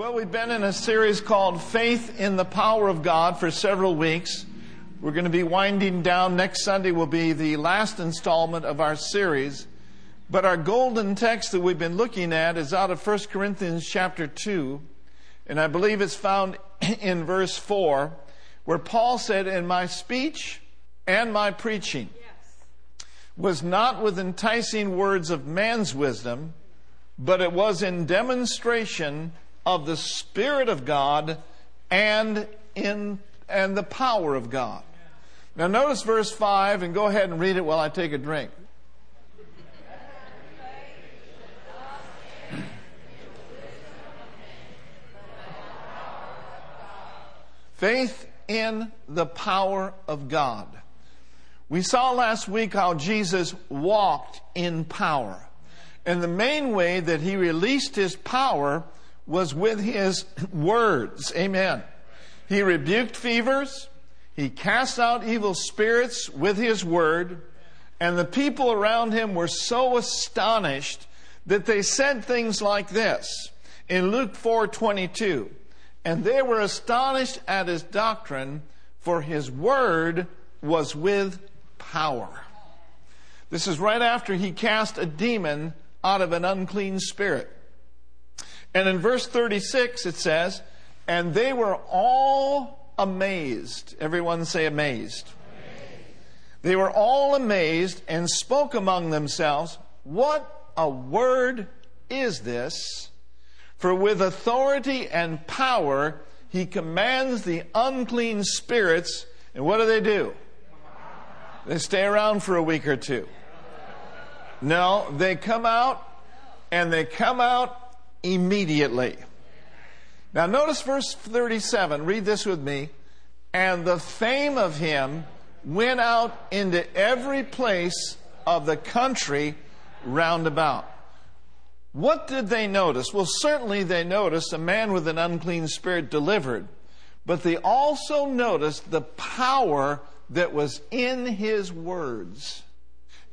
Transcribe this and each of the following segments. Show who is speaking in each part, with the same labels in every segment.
Speaker 1: Well, we've been in a series called Faith in the Power of God for several weeks. We're going to be winding down. Next Sunday will be the last installment of our series. But our golden text that we've been looking at is out of 1 Corinthians chapter 2. And I believe it's found in verse 4, where Paul said, In my speech and my preaching was not with enticing words of man's wisdom, but it was in demonstration of the Spirit of God and in and the power of God. Now notice verse 5 and go ahead and read it while I take a drink. Faith in the power of God. We saw last week how Jesus walked in power. And the main way that he released his power was with his words. Amen. He rebuked fevers. He cast out evil spirits with his word. And the people around him were so astonished that they said things like this in Luke 4:22. And they were astonished at his doctrine, for his word was with power. This is right after he cast a demon out of an unclean spirit. And in verse 36 it says, And they were all amazed. Everyone say amazed. amazed. They were all amazed and spoke among themselves, What a word is this? For with authority and power he commands the unclean spirits, and what do they do? They stay around for a week or two. No, they come out, and they come out immediately. Now, notice verse 37. Read this with me. And the fame of him went out into every place of the country round about. What did they notice? Well, certainly they noticed a man with an unclean spirit delivered, but they also noticed the power that was in his words.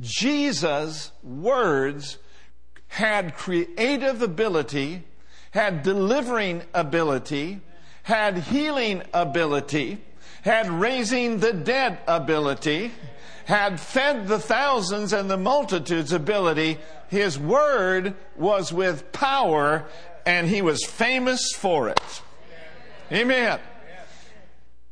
Speaker 1: Jesus' words had creative ability, had delivering ability, had healing ability, had raising the dead ability, had fed the thousands and the multitudes ability. His word was with power and he was famous for it. Amen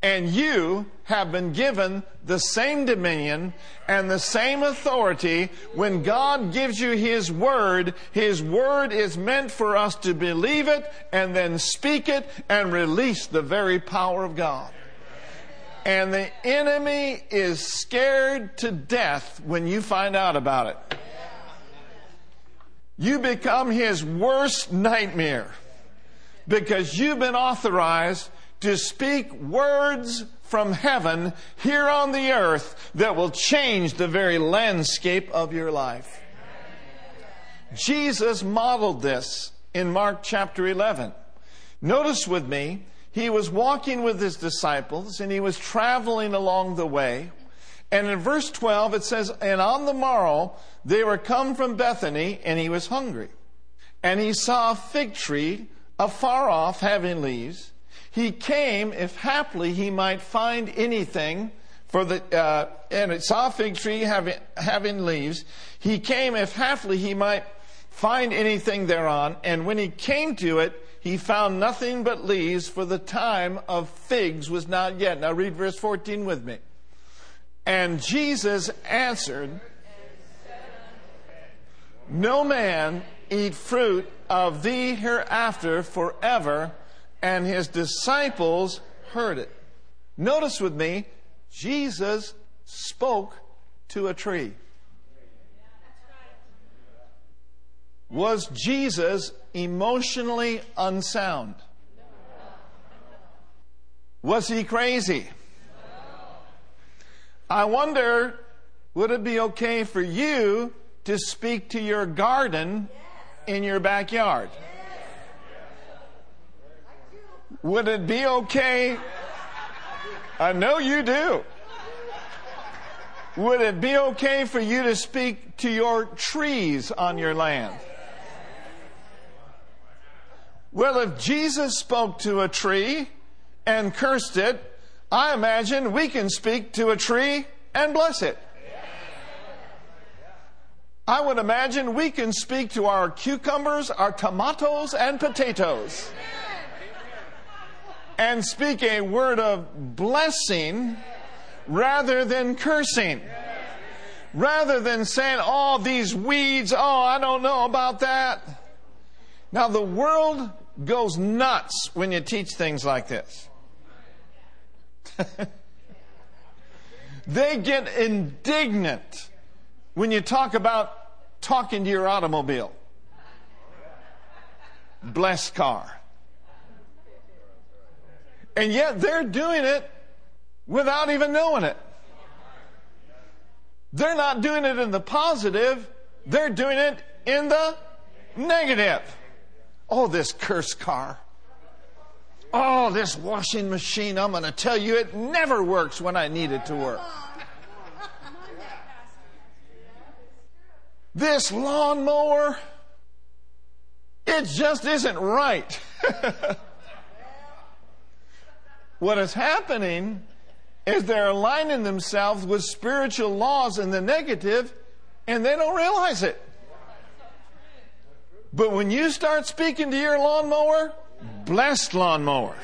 Speaker 1: and you have been given the same dominion and the same authority. When God gives you His Word, His Word is meant for us to believe it and then speak it and release the very power of God. And the enemy is scared to death when you find out about it. You become his worst nightmare because you've been authorized to speak words from heaven here on the earth that will change the very landscape of your life. Jesus modeled this in Mark chapter 11. Notice with me, he was walking with his disciples and he was traveling along the way. And in verse 12 it says, And on the morrow they were come from Bethany and he was hungry. And he saw a fig tree afar off having leaves he came if haply he might find anything for the uh, and it saw a fig tree having having leaves. He came if haply he might find anything thereon, and when he came to it, he found nothing but leaves, for the time of figs was not yet. Now read verse 14 with me. And Jesus answered, No man eat fruit of thee hereafter forever and his disciples heard it. Notice with me, Jesus spoke to a tree. Was Jesus emotionally unsound? Was he crazy? I wonder, would it be okay for you to speak to your garden in your backyard? Would it be okay? I know you do. Would it be okay for you to speak to your trees on your land? Well, if Jesus spoke to a tree and cursed it, I imagine we can speak to a tree and bless it. I would imagine we can speak to our cucumbers, our tomatoes, and potatoes and speak a word of blessing rather than cursing. Rather than saying, oh, these weeds, oh, I don't know about that. Now, the world goes nuts when you teach things like this. they get indignant when you talk about talking to your automobile. Blessed car. And yet they're doing it without even knowing it. They're not doing it in the positive, they're doing it in the negative. Oh, this cursed car. Oh, this washing machine, I'm going to tell you, it never works when I need it to work. This lawnmower, it just isn't right. what is happening is they're aligning themselves with spiritual laws in the negative and they don't realize it. But when you start speaking to your lawnmower, blessed lawnmower.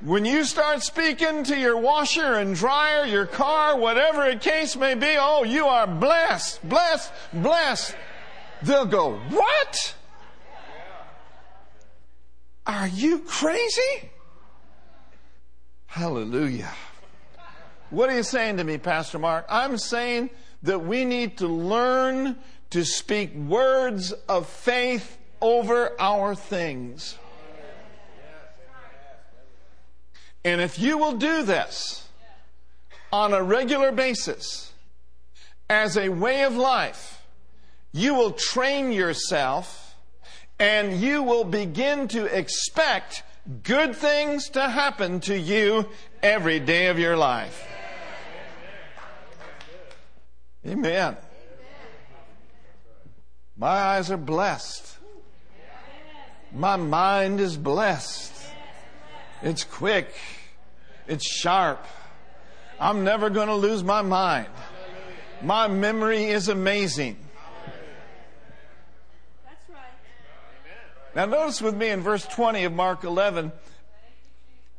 Speaker 1: When you start speaking to your washer and dryer, your car, whatever the case may be, oh, you are blessed, blessed, blessed. They'll go, what? Are you crazy? Hallelujah. What are you saying to me, Pastor Mark? I'm saying that we need to learn to speak words of faith over our things. And if you will do this on a regular basis as a way of life, you will train yourself and you will begin to expect good things to happen to you every day of your life. Amen. My eyes are blessed. My mind is blessed. It's quick. It's sharp. I'm never going to lose my mind. My memory is amazing. Now, notice with me in verse 20 of Mark 11.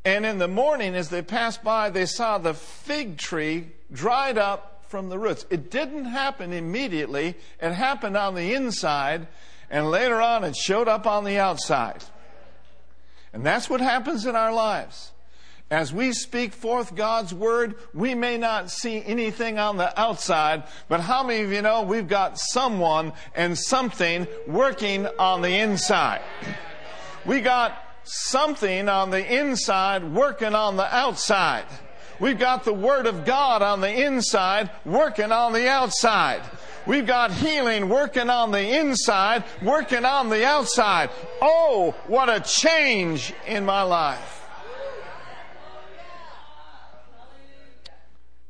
Speaker 1: And in the morning, as they passed by, they saw the fig tree dried up from the roots. It didn't happen immediately, it happened on the inside, and later on it showed up on the outside. And that's what happens in our lives. As we speak forth God's word, we may not see anything on the outside, but how many of you know we've got someone and something working on the inside? We got something on the inside working on the outside. We've got the Word of God on the inside working on the outside. We've got healing working on the inside, working on the outside. Oh, what a change in my life.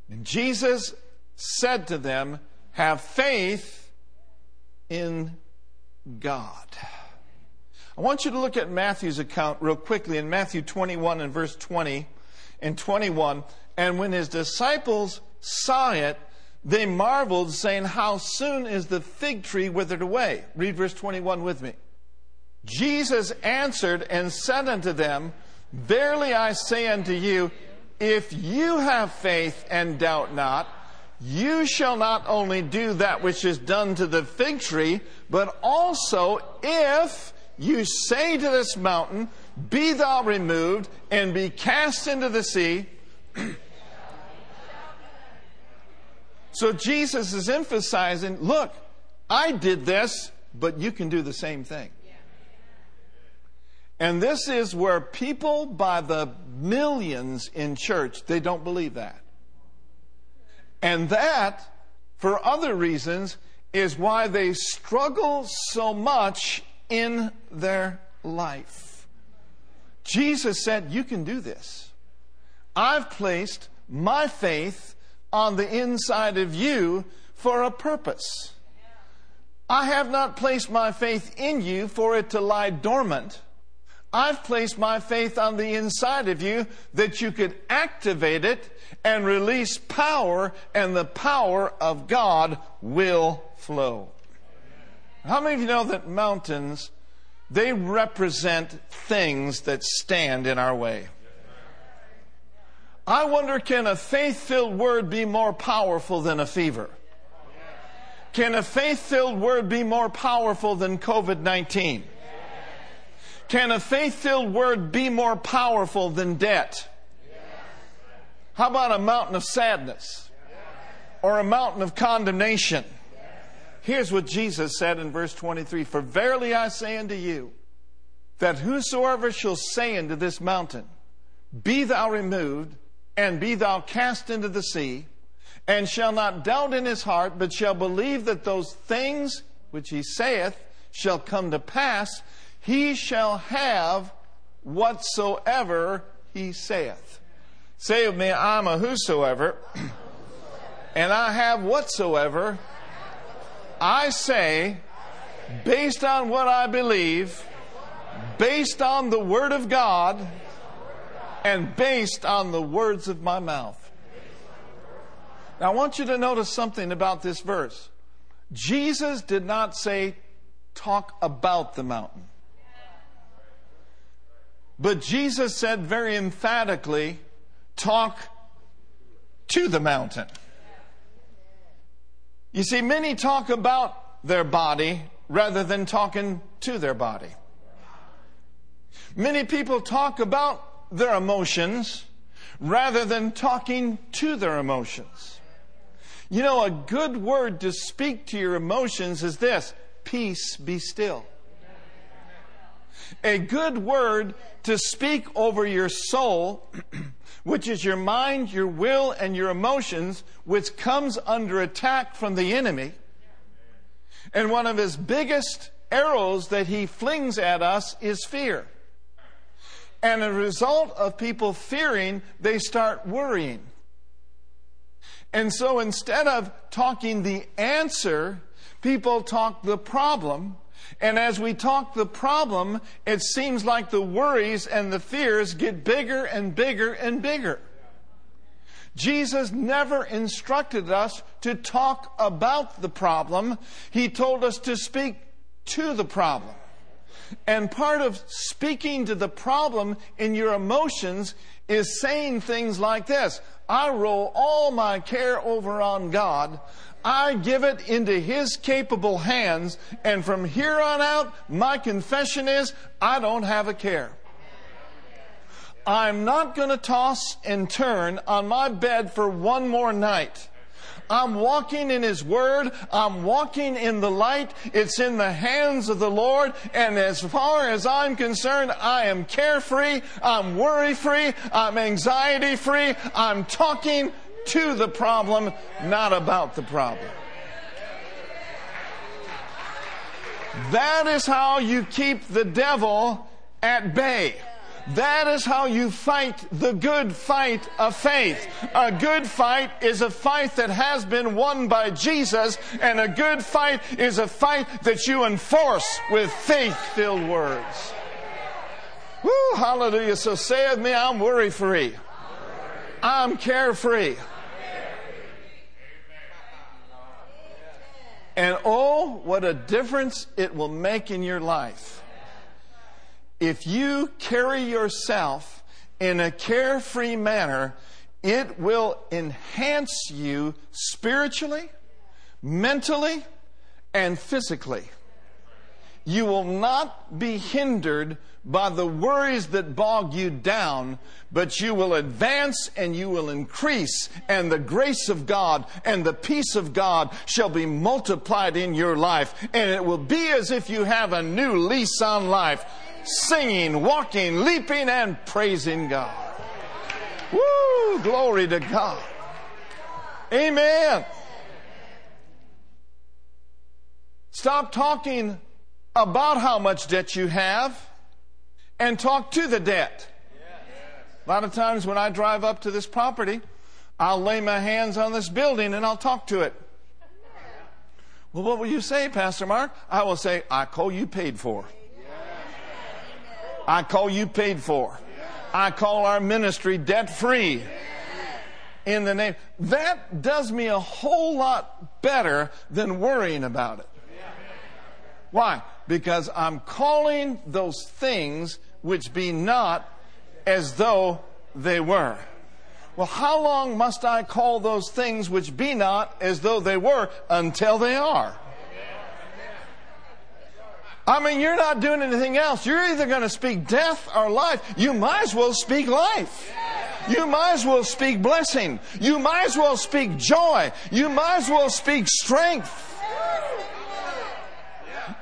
Speaker 1: And Jesus said to them, Have faith in God. I want you to look at Matthew's account real quickly in Matthew 21 and verse 20 and 21. And when his disciples saw it, they marveled, saying, How soon is the fig tree withered away? Read verse 21 with me. Jesus answered and said unto them, Verily I say unto you, if you have faith and doubt not, you shall not only do that which is done to the fig tree, but also if you say to this mountain, Be thou removed and be cast into the sea. so Jesus is emphasizing look, I did this, but you can do the same thing. And this is where people by the millions in church, they don't believe that. And that, for other reasons, is why they struggle so much in their life. Jesus said, You can do this. I've placed my faith on the inside of you for a purpose. I have not placed my faith in you for it to lie dormant. I've placed my faith on the inside of you that you could activate it and release power, and the power of God will flow. How many of you know that mountains, they represent things that stand in our way? I wonder can a faith filled word be more powerful than a fever? Can a faith filled word be more powerful than COVID 19? Can a faith filled word be more powerful than debt? How about a mountain of sadness? Or a mountain of condemnation? Here's what Jesus said in verse 23 For verily I say unto you, that whosoever shall say unto this mountain, Be thou removed, and be thou cast into the sea, and shall not doubt in his heart, but shall believe that those things which he saith shall come to pass, he shall have whatsoever he saith. Say of me, I'm a whosoever, and I have whatsoever I say, based on what I believe, based on the Word of God, and based on the words of my mouth. Now, I want you to notice something about this verse. Jesus did not say, talk about the mountain. But Jesus said very emphatically, talk to the mountain. You see, many talk about their body rather than talking to their body. Many people talk about their emotions rather than talking to their emotions. You know, a good word to speak to your emotions is this peace, be still. A good word to speak over your soul, which is your mind, your will, and your emotions, which comes under attack from the enemy. And one of his biggest arrows that he flings at us is fear. And a result of people fearing, they start worrying. And so instead of talking the answer, people talk the problem. And as we talk the problem, it seems like the worries and the fears get bigger and bigger and bigger. Jesus never instructed us to talk about the problem. He told us to speak to the problem. And part of speaking to the problem in your emotions is saying things like this I roll all my care over on God. I give it into His capable hands. And from here on out, my confession is I don't have a care. I'm not going to toss and turn on my bed for one more night. I'm walking in His Word. I'm walking in the light. It's in the hands of the Lord. And as far as I'm concerned, I am carefree. I'm worry free. I'm anxiety free. I'm talking to the problem, not about the problem. That is how you keep the devil at bay. That is how you fight the good fight of faith. A good fight is a fight that has been won by Jesus, and a good fight is a fight that you enforce with faith filled words. Woo, hallelujah. So say me, I'm worry free. I'm carefree. And oh, what a difference it will make in your life if you carry yourself in a carefree manner, it will enhance you spiritually, mentally, and physically. You will not be hindered by the worries that bog you down, but you will advance and you will increase, and the grace of God and the peace of God shall be multiplied in your life, and it will be as if you have a new lease on life singing, walking, leaping, and praising God. Woo! Glory to God. Amen. Stop talking about how much debt you have and talk to the debt. A lot of times when I drive up to this property, I'll lay my hands on this building and I'll talk to it. Well, what will you say, Pastor Mark? I will say, I call you paid for. I call you paid for. I call our ministry debt free. In the name. That does me a whole lot better than worrying about it. Why? Because I'm calling those things which be not as though they were. Well, how long must I call those things which be not as though they were until they are? I mean, you're not doing anything else. You're either going to speak death or life. You might as well speak life. You might as well speak blessing. You might as well speak joy. You might as well speak strength.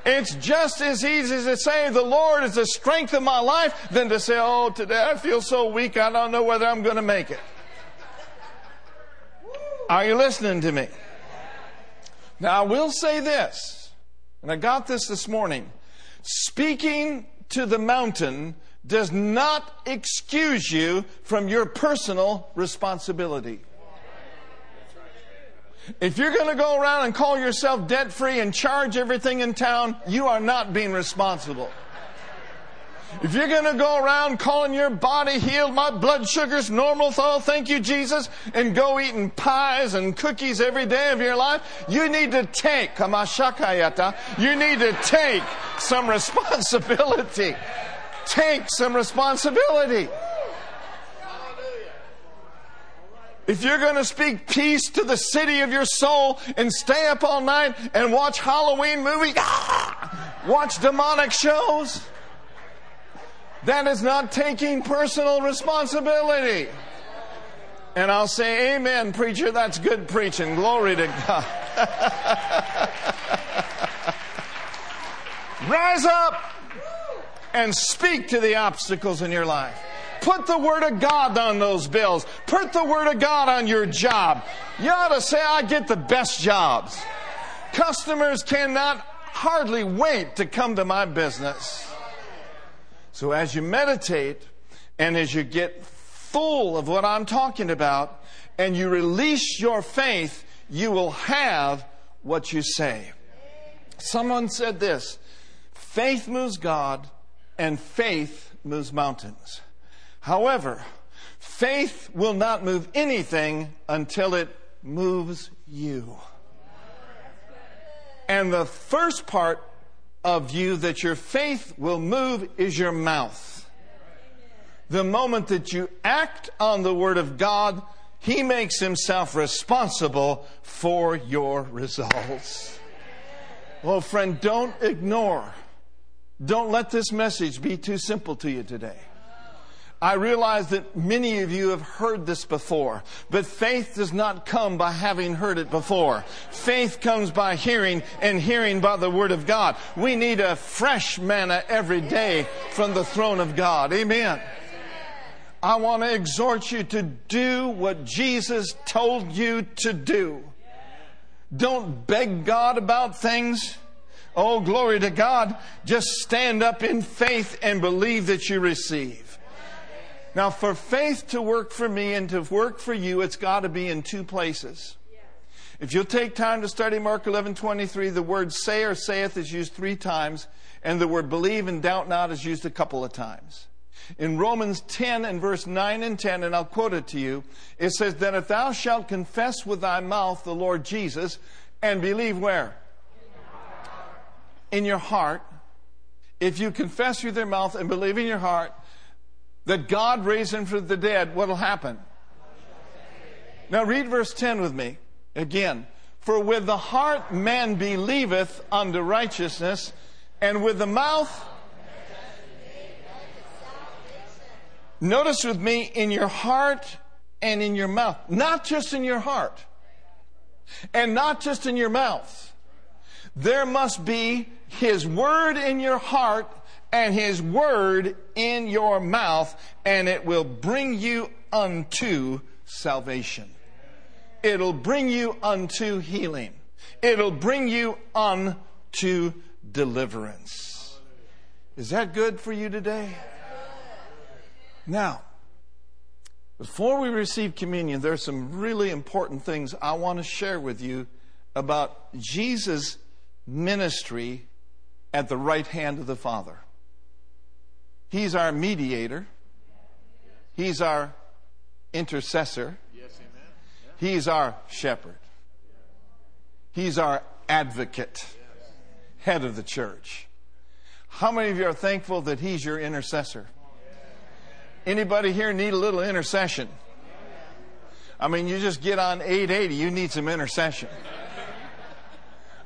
Speaker 1: It's just as easy to say the Lord is the strength of my life than to say, oh, today I feel so weak, I don't know whether I'm going to make it. Are you listening to me? Now, I will say this, and I got this this morning. Speaking to the mountain does not excuse you from your personal responsibility. If you're going to go around and call yourself debt free and charge everything in town, you are not being responsible. If you're going to go around calling your body healed, my blood sugar's normal, oh, thank you, Jesus, and go eating pies and cookies every day of your life, you need to take, you need to take some responsibility. Take some responsibility. If you're going to speak peace to the city of your soul and stay up all night and watch Halloween movies, ah, watch demonic shows, that is not taking personal responsibility. And I'll say, Amen, preacher, that's good preaching. Glory to God. Rise up and speak to the obstacles in your life. Put the Word of God on those bills. Put the Word of God on your job. You ought to say, I get the best jobs. Customers cannot hardly wait to come to my business. So as you meditate and as you get full of what I'm talking about and you release your faith, you will have what you say. Someone said this faith moves God and faith moves mountains. However, faith will not move anything until it moves you. And the first part of you that your faith will move is your mouth. The moment that you act on the Word of God, He makes Himself responsible for your results. Well, friend, don't ignore. Don't let this message be too simple to you today. I realize that many of you have heard this before, but faith does not come by having heard it before. Faith comes by hearing and hearing by the Word of God. We need a fresh manna every day from the throne of God. Amen. I want to exhort you to do what Jesus told you to do. Don't beg God about things. Oh, glory to God. Just stand up in faith and believe that you receive. Now, for faith to work for me and to work for you, it's got to be in two places. If you'll take time to study Mark 11 23, the word say or saith is used three times, and the word believe and doubt not is used a couple of times. In Romans 10 and verse 9 and 10, and I'll quote it to you, it says, That if thou shalt confess with thy mouth the Lord Jesus, and believe where? In your heart. If you confess with your mouth and believe in your heart that God raised him from the dead, what'll happen? Now read verse 10 with me again. For with the heart man believeth unto righteousness, and with the mouth. Notice with me in your heart and in your mouth. Not just in your heart. And not just in your mouth. There must be His Word in your heart and his word in your mouth, and it will bring you unto salvation. It'll bring you unto healing. It'll bring you unto deliverance. Is that good for you today? Now, before we receive communion, there are some really important things I want to share with you about Jesus' ministry at the right hand of the Father. He's our mediator. He's our intercessor. He's our shepherd. He's our advocate, head of the church. How many of you are thankful that he's your intercessor? Anybody here need a little intercession? I mean, you just get on 880, you need some intercession.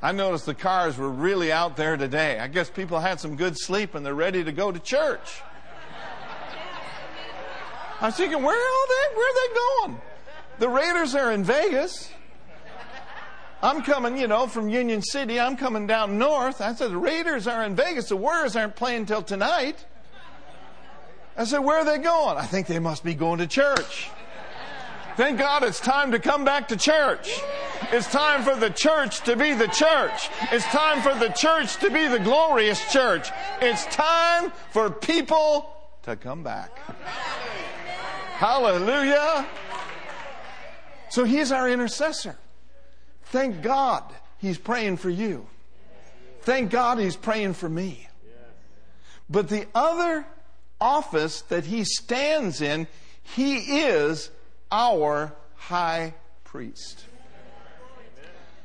Speaker 1: I noticed the cars were really out there today. I guess people had some good sleep and they're ready to go to church. I was thinking, where are they? Where are they going? The Raiders are in Vegas. I'm coming, you know, from Union City. I'm coming down north. I said, the Raiders are in Vegas. The Warriors aren't playing until tonight. I said, where are they going? I think they must be going to church. Thank God it's time to come back to church. It's time for the church to be the church. It's time for the church to be the glorious church. It's time for people to come back. Hallelujah. So he's our intercessor. Thank God he's praying for you. Thank God he's praying for me. But the other office that he stands in, he is our high priest.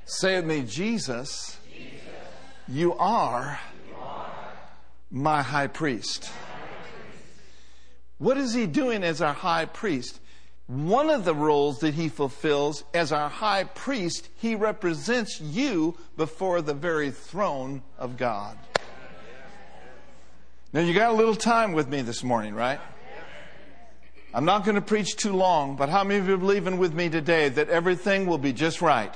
Speaker 1: Say with me, Jesus, you are my high priest. What is he doing as our high priest? One of the roles that he fulfills as our high priest, he represents you before the very throne of God. Now, you got a little time with me this morning, right? I'm not going to preach too long, but how many of you are believing with me today that everything will be just right?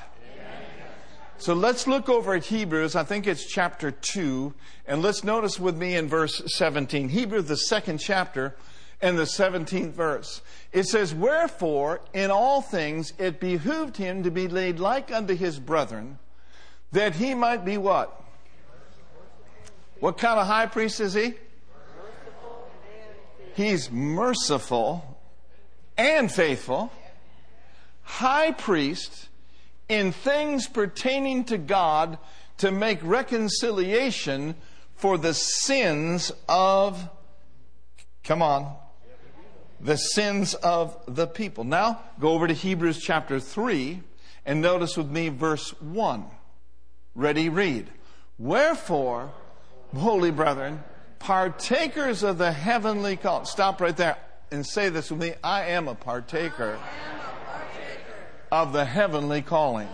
Speaker 1: So let's look over at Hebrews. I think it's chapter 2. And let's notice with me in verse 17. Hebrews, the second chapter, and the 17th verse. It says, Wherefore, in all things, it behooved him to be laid like unto his brethren, that he might be what? What kind of high priest is he? He's merciful and faithful, high priest in things pertaining to God to make reconciliation for the sins of, come on, the sins of the people. Now, go over to Hebrews chapter 3 and notice with me verse 1. Ready, read. Wherefore, holy brethren, partakers of the heavenly call. Stop right there and say this with me. I am a partaker, of the heavenly calling.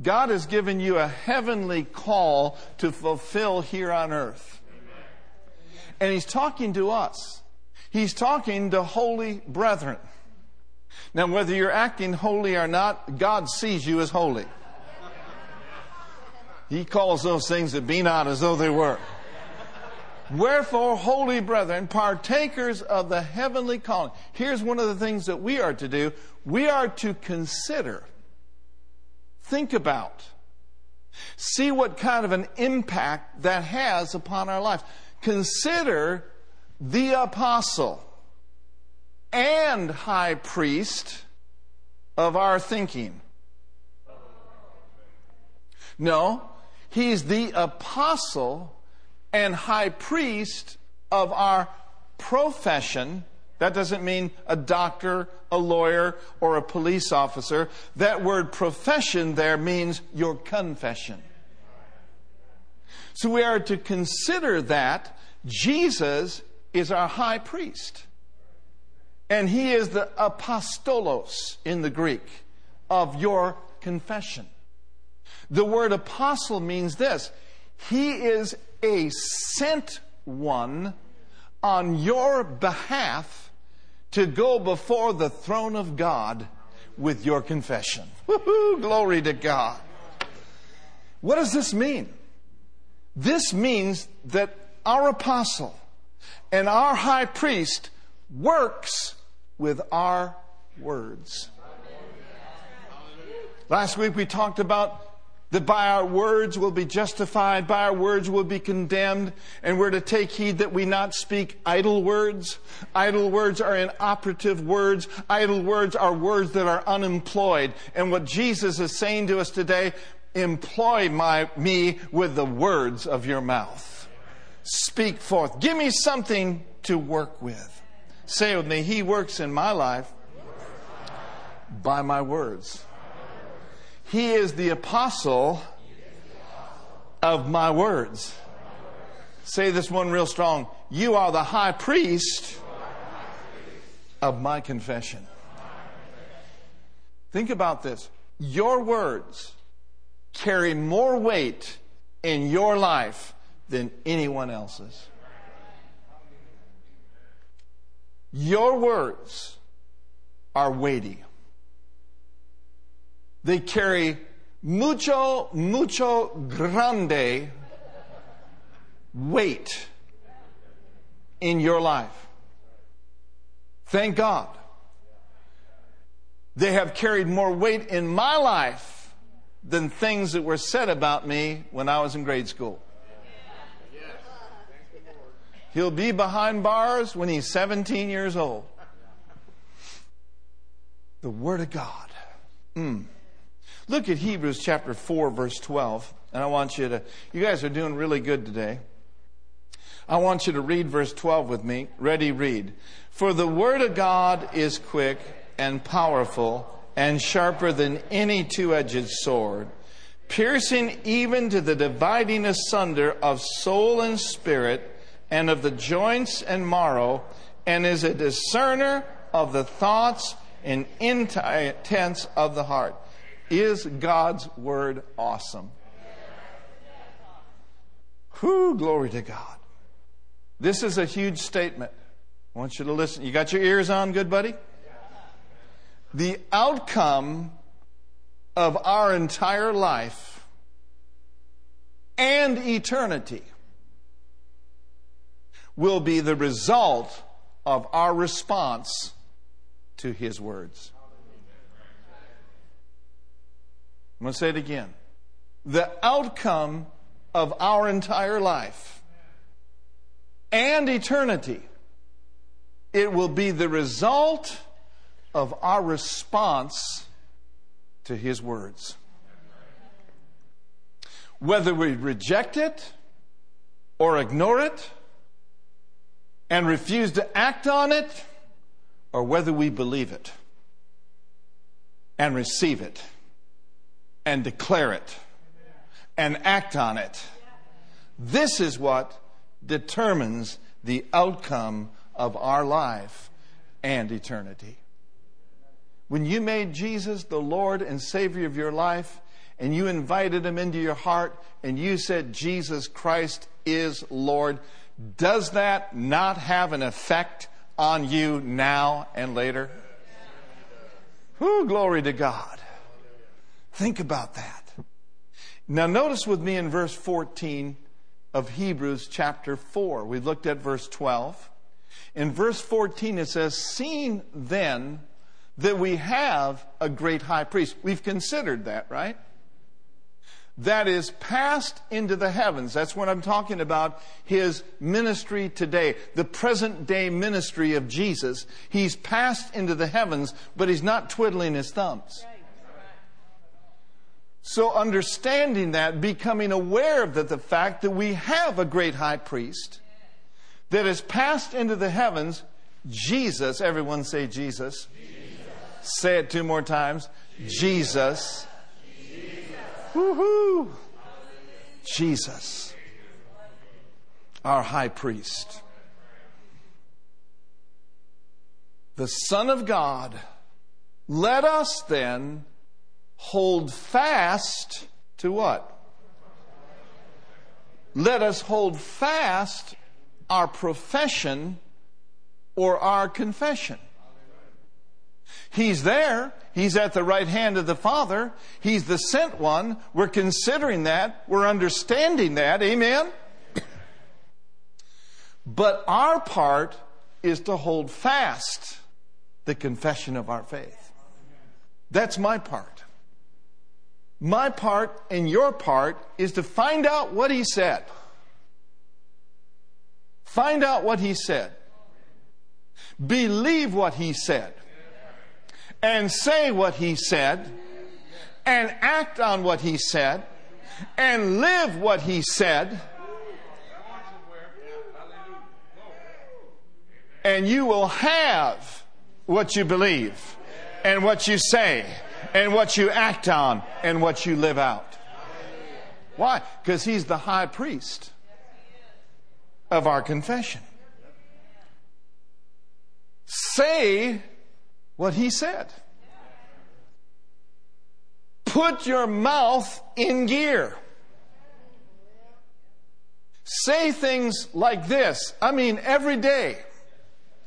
Speaker 1: God has given you a heavenly call to fulfill here on earth. And He's talking to us. He's talking to holy brethren. Now, whether you're acting holy or not, God sees you as holy. He calls those things that be not as though they were. Wherefore, holy brethren, partakers of the heavenly calling. Here's one of the things that we are to do. We are to consider, think about, see what kind of an impact that has upon our life. Consider the apostle and high priest of our thinking. No, he's the apostle and high priest of our profession. That doesn't mean a doctor, a lawyer, or a police officer. That word profession there means your confession. So we are to consider that Jesus is our high priest. And he is the apostolos in the Greek of your confession. The word apostle means this. He is a sent one on your behalf to go before the throne of God with your confession. Woo-hoo, glory to God. What does this mean? This means that our apostle and our high priest works with our words. Last week we talked about that by our words we'll be justified, by our words we'll be condemned, and we're to take heed that we not speak idle words. Idle words are inoperative words. Idle words are words that are unemployed. And what Jesus is saying to us today, employ my, me with the words of your mouth. Speak forth. Give me something to work with. Say with me, He works in my life by my words. He is the apostle of my words. Say this one real strong. You are the high priest of my confession. Think about this. Your words carry more weight in your life than anyone else's. Your words are weighty. They carry mucho, mucho grande weight in your life. Thank God. They have carried more weight in my life than things that were said about me when I was in grade school. He'll be behind bars when he's 17 years old. The Word of God. Mm. Look at Hebrews chapter 4, verse 12. And I want you to, you guys are doing really good today. I want you to read verse 12 with me. Ready, read. For the word of God is quick and powerful and sharper than any two edged sword, piercing even to the dividing asunder of soul and spirit and of the joints and marrow, and is a discerner of the thoughts and intents of the heart. Is God's word awesome? Whoo, glory to God. This is a huge statement. I want you to listen. You got your ears on, good buddy? The outcome of our entire life and eternity will be the result of our response to His words. I'm going to say it again. The outcome of our entire life and eternity, it will be the result of our response to His words. Whether we reject it or ignore it and refuse to act on it, or whether we believe it and receive it and declare it and act on it. This is what determines the outcome of our life and eternity. When you made Jesus the Lord and Savior of your life, and you invited him into your heart, and you said, Jesus Christ is Lord, does that not have an effect on you now and later? Who glory to God. Think about that. Now, notice with me in verse 14 of Hebrews chapter 4. We looked at verse 12. In verse 14, it says, Seeing then that we have a great high priest. We've considered that, right? That is passed into the heavens. That's what I'm talking about. His ministry today, the present day ministry of Jesus. He's passed into the heavens, but he's not twiddling his thumbs. Right. So, understanding that, becoming aware of that, the fact that we have a great high priest that has passed into the heavens, Jesus, everyone say Jesus. Jesus. Say it two more times. Jesus. Jesus. Woohoo! Jesus, our high priest. The Son of God. Let us then hold fast to what? Let us hold fast our profession or our confession. He's there. He's at the right hand of the Father. He's the sent one. We're considering that. We're understanding that. Amen? But our part is to hold fast the confession of our faith. That's my part. My part and your part is to find out what he said. Find out what he said. Believe what he said. And say what he said. And act on what he said. And live what he said. And you will have what you believe and what you say and what you act on and what you live out. Why? Because he's the high priest of our confession. Say what he said. Put your mouth in gear. Say things like this. I mean, every day,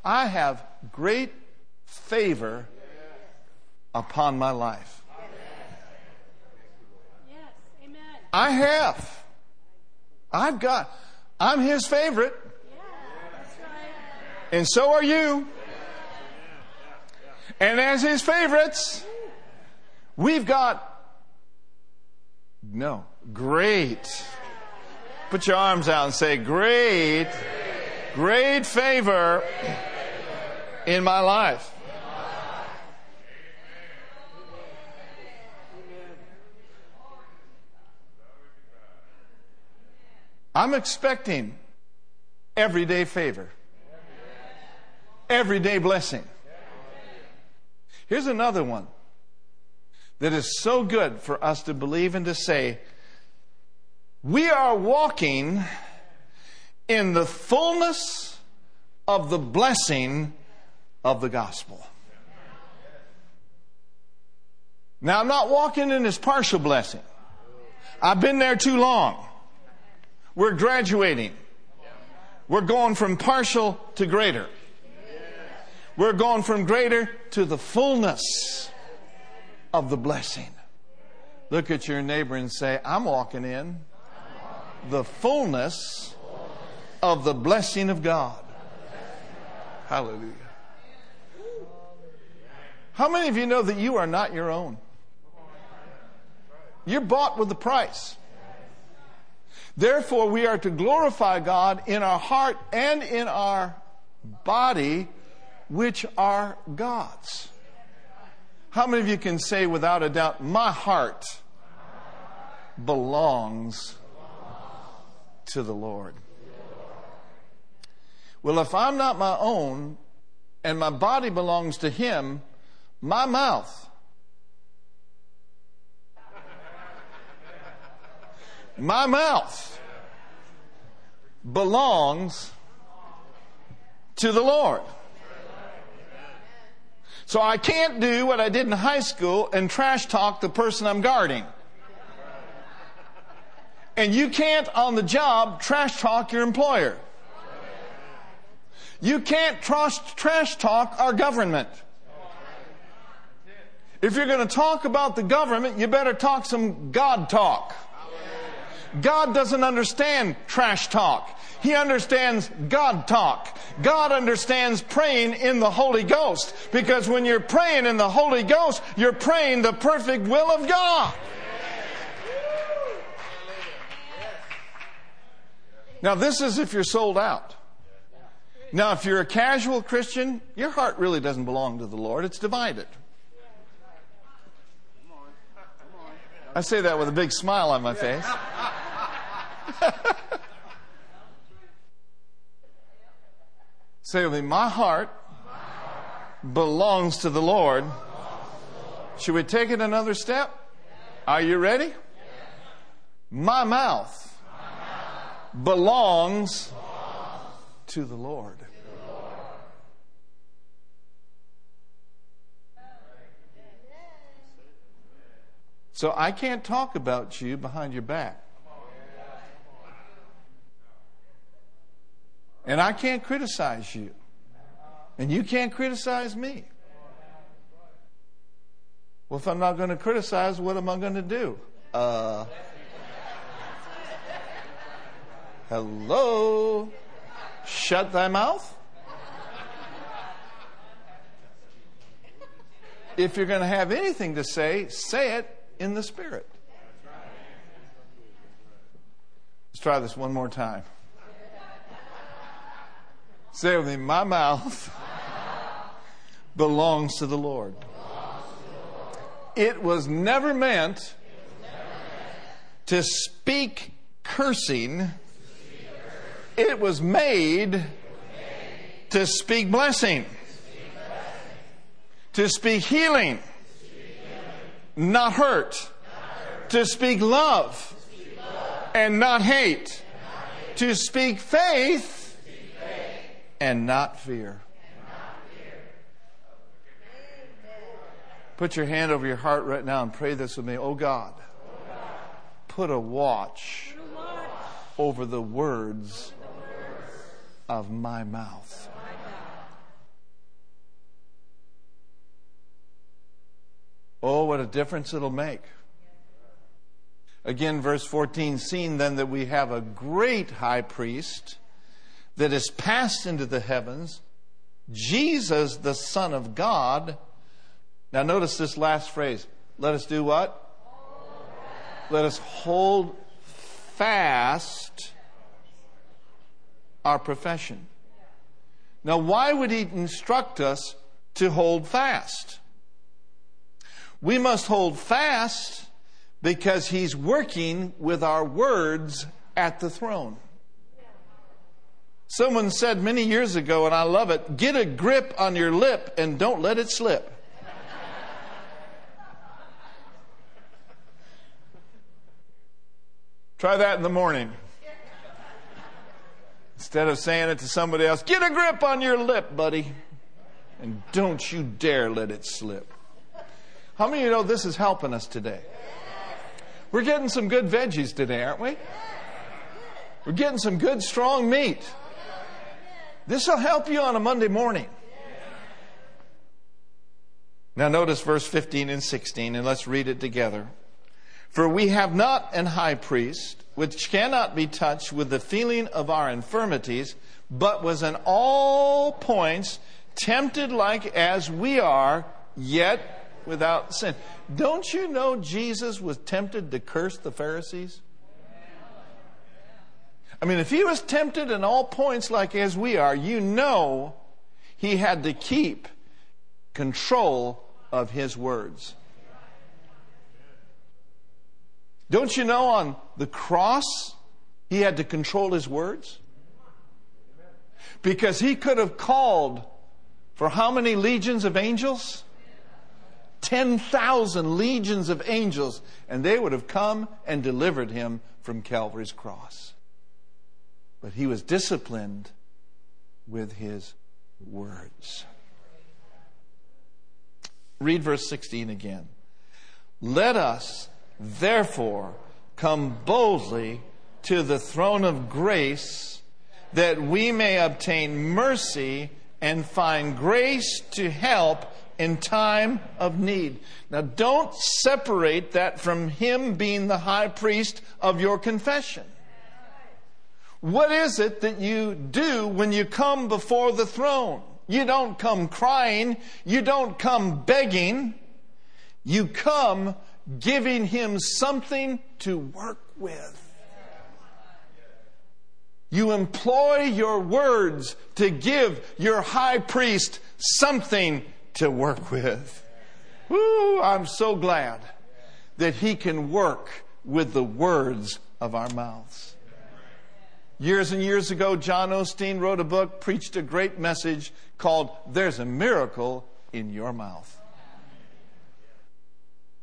Speaker 1: I have great favor upon my life.
Speaker 2: Yes, amen.
Speaker 1: I have. I've got, I'm his favorite,
Speaker 2: Yeah, that's right.
Speaker 1: and so are you. And as his favorites, we've got, no, great. Put your arms out and say, great, great favor in my life. I'm expecting everyday favor, everyday blessing. Here's another one that is so good for us to believe and to say we are walking in the fullness of the blessing of the gospel. Now, I'm not walking in this partial blessing. I've been there too long. We're graduating. We're going from partial to greater. We're going from greater to the fullness of the blessing. Look at your neighbor and say, I'm walking in the fullness of the blessing of God. Hallelujah. How many of you know that you are not your own? You're bought with a price. Therefore, we are to glorify God in our heart and in our body, which are God's. How many of you can say without a doubt, my heart belongs to the Lord? Well, if I'm not my own and my body belongs to Him, my mouth, my mouth belongs to the Lord. So I can't do what I did in high school and trash talk the person I'm guarding. And you can't on the job trash talk your employer. You can't trash, trash talk our government. If you're going to talk about the government, you better talk some God talk. God doesn't understand trash talk. He understands God talk. God understands praying in the Holy Ghost. Because when you're praying in the Holy Ghost, you're praying the perfect will of God. Now, this is if you're sold out. Now, if you're a casual Christian, your heart really doesn't belong to the Lord. It's divided. I say that with a big smile on my face. Say with me, my heart belongs to the Lord. Should we take it another step? Are you ready? My mouth belongs to the Lord. So I can't talk about you behind your back. And I can't criticize you. And you can't criticize me. Well, if I'm not going to criticize, what am I going to do? Uh, hello? Shut thy mouth? If you're going to have anything to say, say it in the Spirit. Let's try this one more time. Say with me, my mouth belongs to the Lord. It was never meant to speak cursing. It was made to speak blessing, to speak healing, not hurt, to speak love. And not hate, to speak faith and not fear. Put your hand over your heart right now and pray this with me. Oh God, put a watch over the words of my mouth. Oh, what a difference it'll make. Again, verse 14, seeing then that we have a great high priest that is passed into the heavens, Jesus, the Son of God. Now, notice this last phrase. Let us do what? Let us hold fast our profession. Now, why would he instruct us to hold fast? We must hold fast because he's working with our words at the throne. Someone said many years ago, and I love it get a grip on your lip and don't let it slip. Try that in the morning. Instead of saying it to somebody else, get a grip on your lip, buddy, and don't you dare let it slip. How many of you know this is helping us today? We're getting some good veggies today, aren't we? We're getting some good, strong meat. This will help you on a Monday morning. Now, notice verse 15 and 16, and let's read it together. For we have not an high priest which cannot be touched with the feeling of our infirmities, but was in all points tempted like as we are, yet without sin. Don't you know Jesus was tempted to curse the Pharisees? I mean, if he was tempted in all points like as we are, you know he had to keep control of his words. Don't you know on the cross he had to control his words? Because he could have called for how many legions of angels? 10,000 legions of angels, and they would have come and delivered him from Calvary's cross. But he was disciplined with his words. Read verse 16 again. Let us, therefore, come boldly to the throne of grace that we may obtain mercy and find grace to help in time of need. Now, don't separate that from him being the high priest of your confession. What is it that you do when you come before the throne? You don't come crying. You don't come begging. You come giving him something to work with. You employ your words to give your high priest something to work with. Woo, I'm so glad that He can work with the words of our mouths. Years and years ago, John Osteen wrote a book, preached a great message called There's a Miracle in Your Mouth.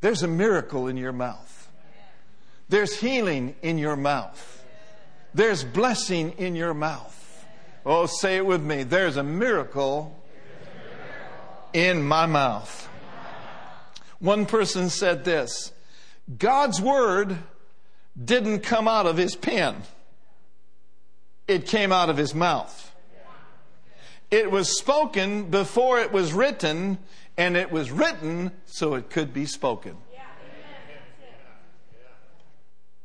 Speaker 1: There's a miracle in your mouth. There's healing in your mouth. There's blessing in your mouth. Oh, say it with me. There's a miracle in my mouth. One person said this God's word didn't come out of his pen, it came out of his mouth. It was spoken before it was written, and it was written so it could be spoken.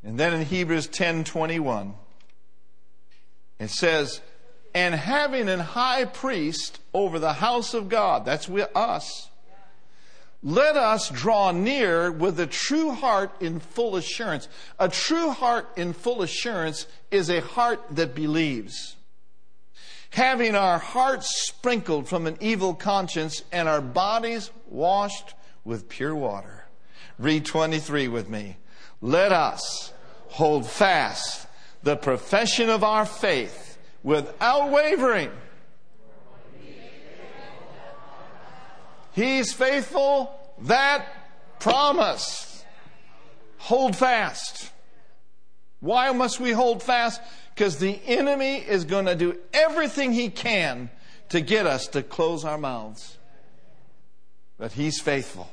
Speaker 1: And then in Hebrews 10:21 it says and having an high priest over the house of God, that's with us, let us draw near with a true heart in full assurance. A true heart in full assurance is a heart that believes. Having our hearts sprinkled from an evil conscience and our bodies washed with pure water. Read 23 with me. Let us hold fast the profession of our faith without wavering. He's faithful that promise. Hold fast. Why must we hold fast? Because the enemy is going to do everything he can to get us to close our mouths. But he's faithful.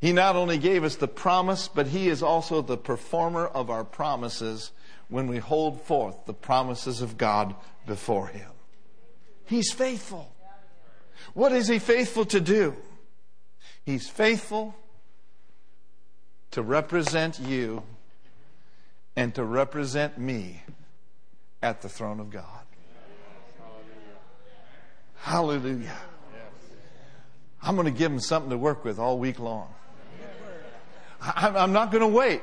Speaker 1: He not only gave us the promise, but he is also the performer of our promises when we hold forth the promises of God before him. He's faithful. What is he faithful to do? He's faithful to represent you and to represent me at the throne of God. Hallelujah. I'm going to give him something to work with all week long. I'm not going to wait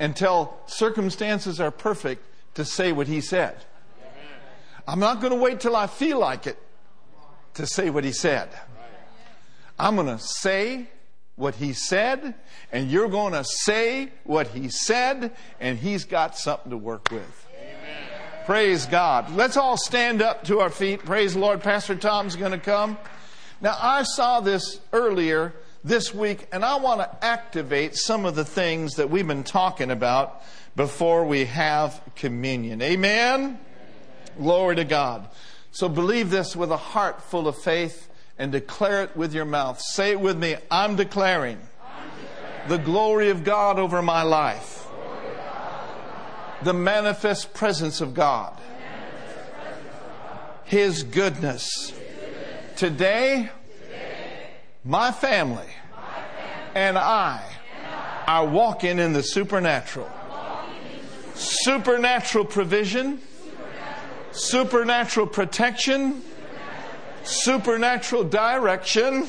Speaker 1: until circumstances are perfect to say what he said. I'm not going to wait till I feel like it to say what he said. I'm going to say what he said, and you're going to say what he said, and he's got something to work with. Amen. Praise God. Let's all stand up to our feet. Praise the Lord. Pastor Tom's going to come. Now, I saw this earlier this week, and I want to activate some of the things that we've been talking about before we have communion. Amen? Amen. Glory to God. So believe this with a heart full of faith and declare it with your mouth. Say it with me I'm declaring, the glory of God over my life, the manifest presence of God, His goodness. Today, my family and I are walking in the supernatural. Supernatural provision supernatural protection, supernatural direction,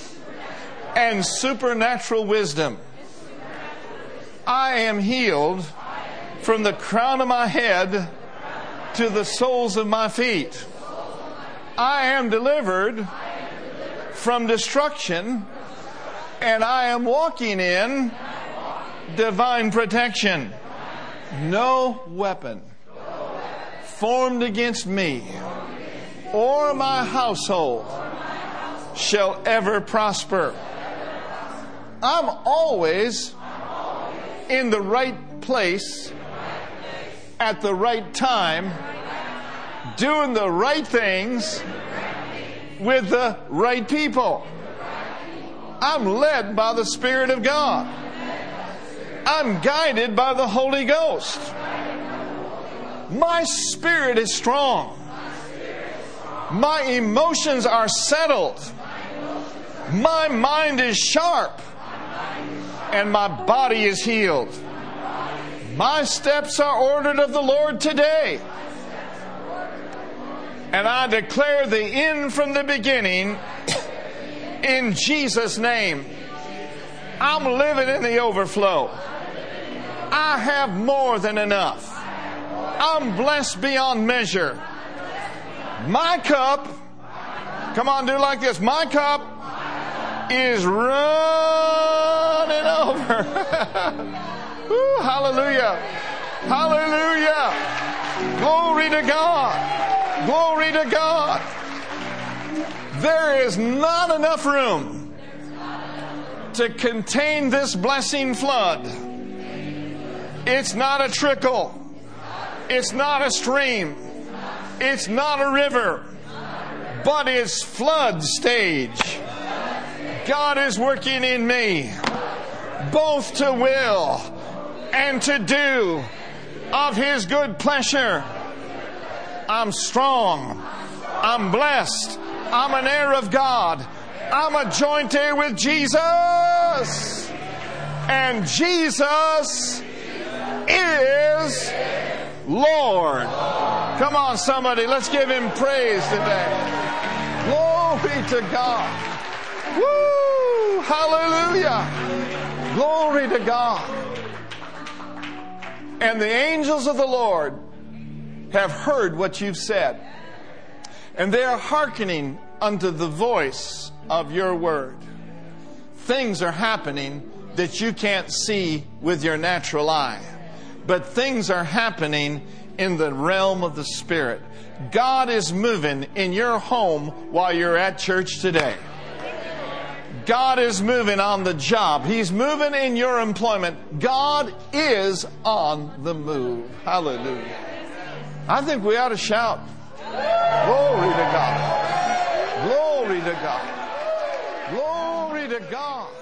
Speaker 1: and supernatural wisdom. I am healed from the crown of my head to the soles of my feet. I am delivered from destruction and I am walking in divine protection. No weapon formed against me or my household shall ever prosper. I'm always in the right place at the right time, doing the right things with the right people. I'm led by the Spirit of God. I'm guided by the Holy Ghost. My spirit is strong. My emotions are settled. My mind is sharp. And my body is healed. My steps are ordered of the Lord today. And I declare the end from the beginning in Jesus' name. I'm living in the overflow. I have more than enough. I'm blessed beyond measure. My cup, come on, do like this. My cup is running over. Ooh, hallelujah. Hallelujah. Glory to God. Glory to God. There is not enough room to contain this blessing flood. It's not a trickle. It's not a stream. It's not a river. But it's flood stage. God is working in me both to will and to do of His good pleasure. I'm strong. I'm blessed. I'm an heir of God. I'm a joint heir with Jesus. And Jesus is Lord. Come on, somebody, let's give him praise today. Glory to God. Woo! Hallelujah! Glory to God. And the angels of the Lord have heard what you've said. And they are hearkening unto the voice of your word. Things are happening that you can't see with your natural eye, but things are happening in the realm of the Spirit. God is moving in your home while you're at church today. God is moving on the job. He's moving in your employment. God is on the move. Hallelujah. I think we ought to shout. Glory to God. Glory to God. Glory to God.